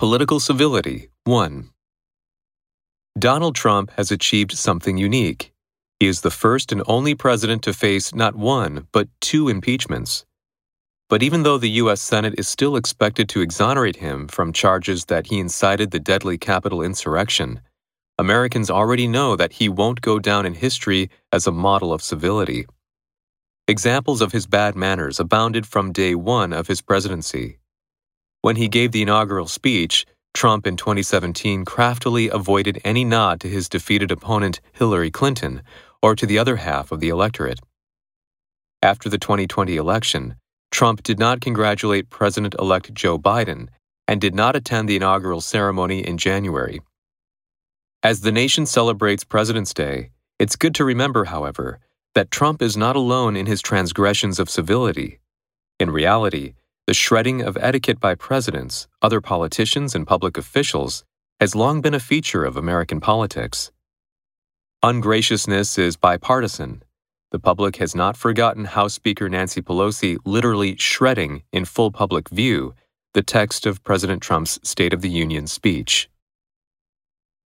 Political Civility 1. Donald Trump has achieved something unique. He is the first and only president to face not one, but two impeachments. But even though the U.S. Senate is still expected to exonerate him from charges that he incited the deadly Capitol insurrection, Americans already know that he won't go down in history as a model of civility. Examples of his bad manners abounded from day one of his presidency. When he gave the inaugural speech, Trump in 2017 craftily avoided any nod to his defeated opponent, Hillary Clinton, or to the other half of the electorate. After the 2020 election, Trump did not congratulate President elect Joe Biden and did not attend the inaugural ceremony in January. As the nation celebrates President's Day, it's good to remember, however, that Trump is not alone in his transgressions of civility. In reality, the shredding of etiquette by presidents, other politicians, and public officials has long been a feature of American politics. Ungraciousness is bipartisan. The public has not forgotten House Speaker Nancy Pelosi literally shredding in full public view the text of President Trump's State of the Union speech.